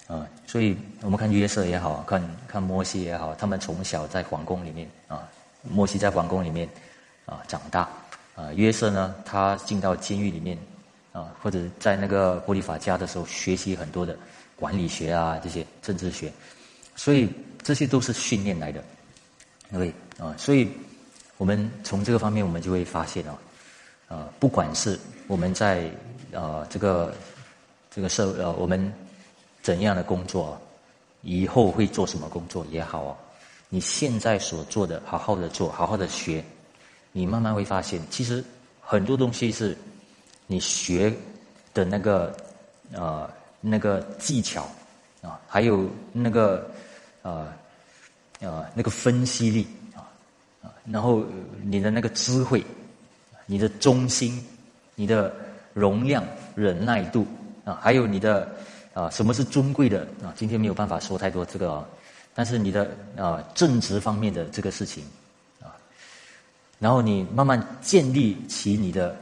啊，所以我们看约瑟也好看看摩西也好，他们从小在皇宫里面啊，摩西在皇宫里面啊长大啊，约瑟呢，他进到监狱里面啊，或者在那个波利法家的时候，学习很多的管理学啊这些政治学，所以这些都是训练来的，因为。啊，所以，我们从这个方面，我们就会发现啊，啊，不管是我们在啊这个这个社呃，我们怎样的工作，以后会做什么工作也好啊，你现在所做的，好好的做，好好的学，你慢慢会发现，其实很多东西是你学的那个啊那个技巧啊，还有那个啊啊那个分析力啊。然后你的那个智慧，你的忠心，你的容量、忍耐度啊，还有你的啊，什么是尊贵的啊？今天没有办法说太多这个啊，但是你的啊正直方面的这个事情啊，然后你慢慢建立起你的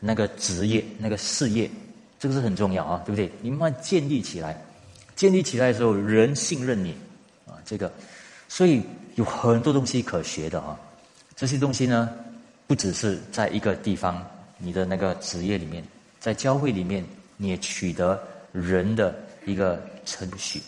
那个职业、那个事业，这个是很重要啊，对不对？你慢慢建立起来，建立起来的时候，人信任你啊，这个，所以有很多东西可学的啊。这些东西呢，不只是在一个地方，你的那个职业里面，在教会里面，你也取得人的一个称许，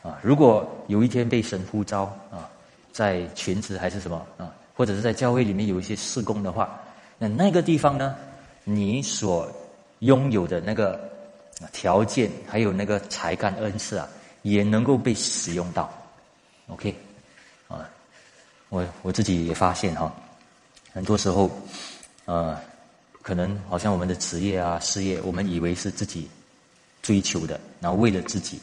啊，如果有一天被神呼召啊，在全职还是什么啊，或者是在教会里面有一些事工的话，那那个地方呢，你所拥有的那个条件，还有那个才干恩赐啊，也能够被使用到，OK。我我自己也发现哈，很多时候，呃，可能好像我们的职业啊、事业，我们以为是自己追求的，然后为了自己，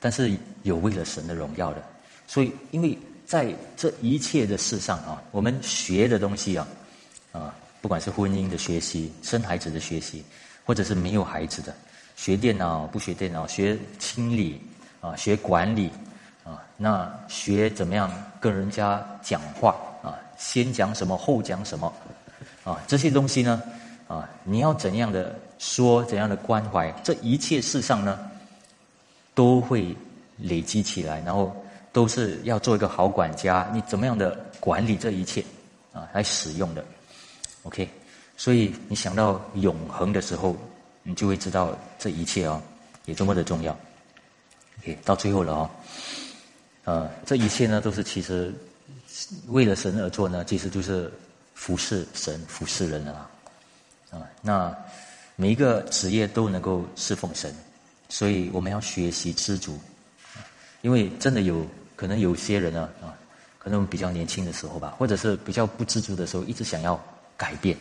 但是有为了神的荣耀的。所以，因为在这一切的事上啊，我们学的东西啊，啊，不管是婚姻的学习、生孩子的学习，或者是没有孩子的学电脑、不学电脑、学清理啊、学管理。啊，那学怎么样跟人家讲话啊？先讲什么，后讲什么？啊，这些东西呢？啊，你要怎样的说，怎样的关怀？这一切事上呢，都会累积起来，然后都是要做一个好管家。你怎么样的管理这一切啊？来使用的，OK。所以你想到永恒的时候，你就会知道这一切哦，有多么的重要。OK，到最后了哦。呃，这一切呢，都是其实为了神而做呢，其实就是服侍神、服侍人的啦。啊，那每一个职业都能够侍奉神，所以我们要学习知足。因为真的有可能有些人呢，啊，可能我们比较年轻的时候吧，或者是比较不知足的时候，一直想要改变。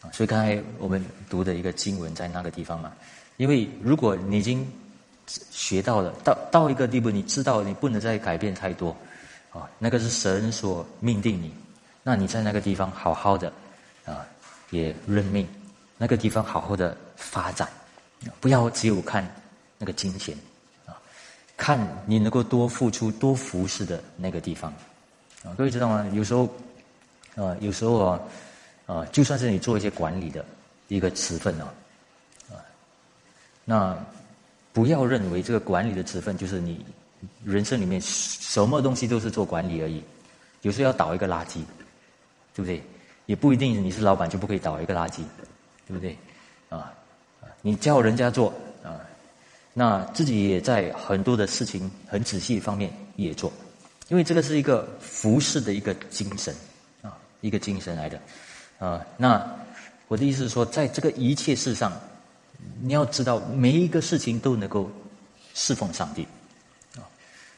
啊，所以刚才我们读的一个经文在那个地方嘛，因为如果你已经学到了，到到一个地步，你知道你不能再改变太多，啊，那个是神所命定你，那你在那个地方好好的，啊，也认命，那个地方好好的发展，不要只有看那个金钱，啊，看你能够多付出、多服侍的那个地方，啊，各位知道吗？有时候，啊，有时候啊，啊，就算是你做一些管理的一个职分啊，啊，那。不要认为这个管理的职分就是你人生里面什么东西都是做管理而已。有时候要倒一个垃圾，对不对？也不一定你是老板就不可以倒一个垃圾，对不对？啊，你叫人家做啊，那自己也在很多的事情很仔细方面也做，因为这个是一个服侍的一个精神啊，一个精神来的啊。那我的意思是说，在这个一切事上，你要知道每一个事情都能够侍奉上帝啊。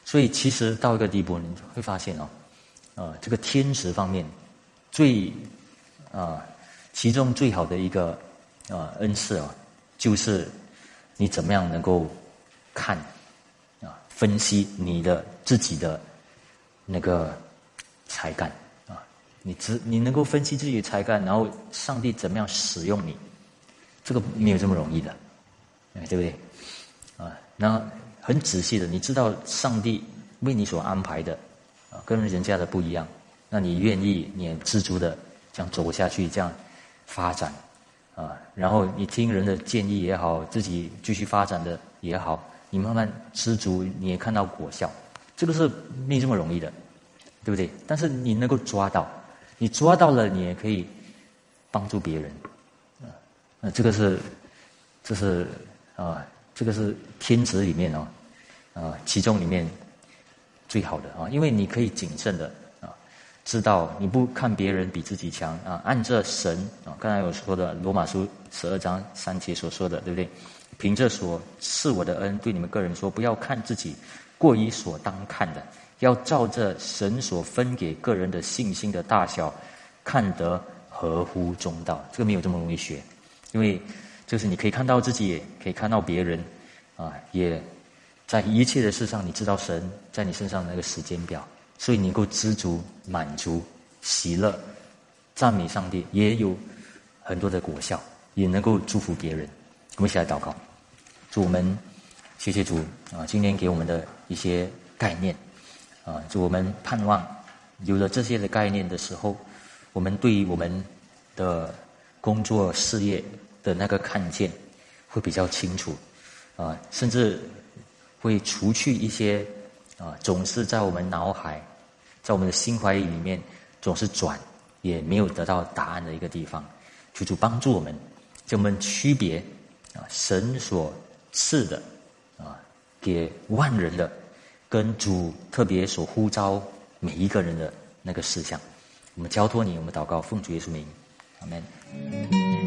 所以其实到一个地步，你会发现哦，啊，这个天职方面最啊其中最好的一个啊恩赐啊。就是你怎么样能够看啊，分析你的自己的那个才干啊，你只你能够分析自己的才干，然后上帝怎么样使用你，这个没有这么容易的，对不对？啊，那很仔细的，你知道上帝为你所安排的啊，跟人家的不一样，那你愿意你也知足的这样走下去，这样发展。啊，然后你听人的建议也好，自己继续发展的也好，你慢慢知足，你也看到果效，这个是没这么容易的，对不对？但是你能够抓到，你抓到了，你也可以帮助别人，那这个是，这是啊，这个是天职里面哦，啊，其中里面最好的啊，因为你可以谨慎的啊。知道你不看别人比自己强啊，按着神啊，刚才我说的罗马书十二章三节所说的，对不对？凭着所赐我的恩，对你们个人说，不要看自己过于所当看的，要照着神所分给个人的信心的大小，看得合乎中道。这个没有这么容易学，因为就是你可以看到自己，可以看到别人，啊，也在一切的事上，你知道神在你身上那个时间表。所以能够知足、满足、喜乐、赞美上帝，也有很多的果效，也能够祝福别人。我们一起来祷告，祝我们谢谢主啊！今天给我们的一些概念啊，祝我们盼望有了这些的概念的时候，我们对于我们的工作事业的那个看见会比较清楚啊，甚至会除去一些啊，总是在我们脑海。在我们的心怀里面，总是转，也没有得到答案的一个地方，求主帮助我们，叫我们区别啊，神所赐的啊，给万人的，跟主特别所呼召每一个人的那个事项，我们交托你，我们祷告，奉主耶稣名，阿门。Thank you.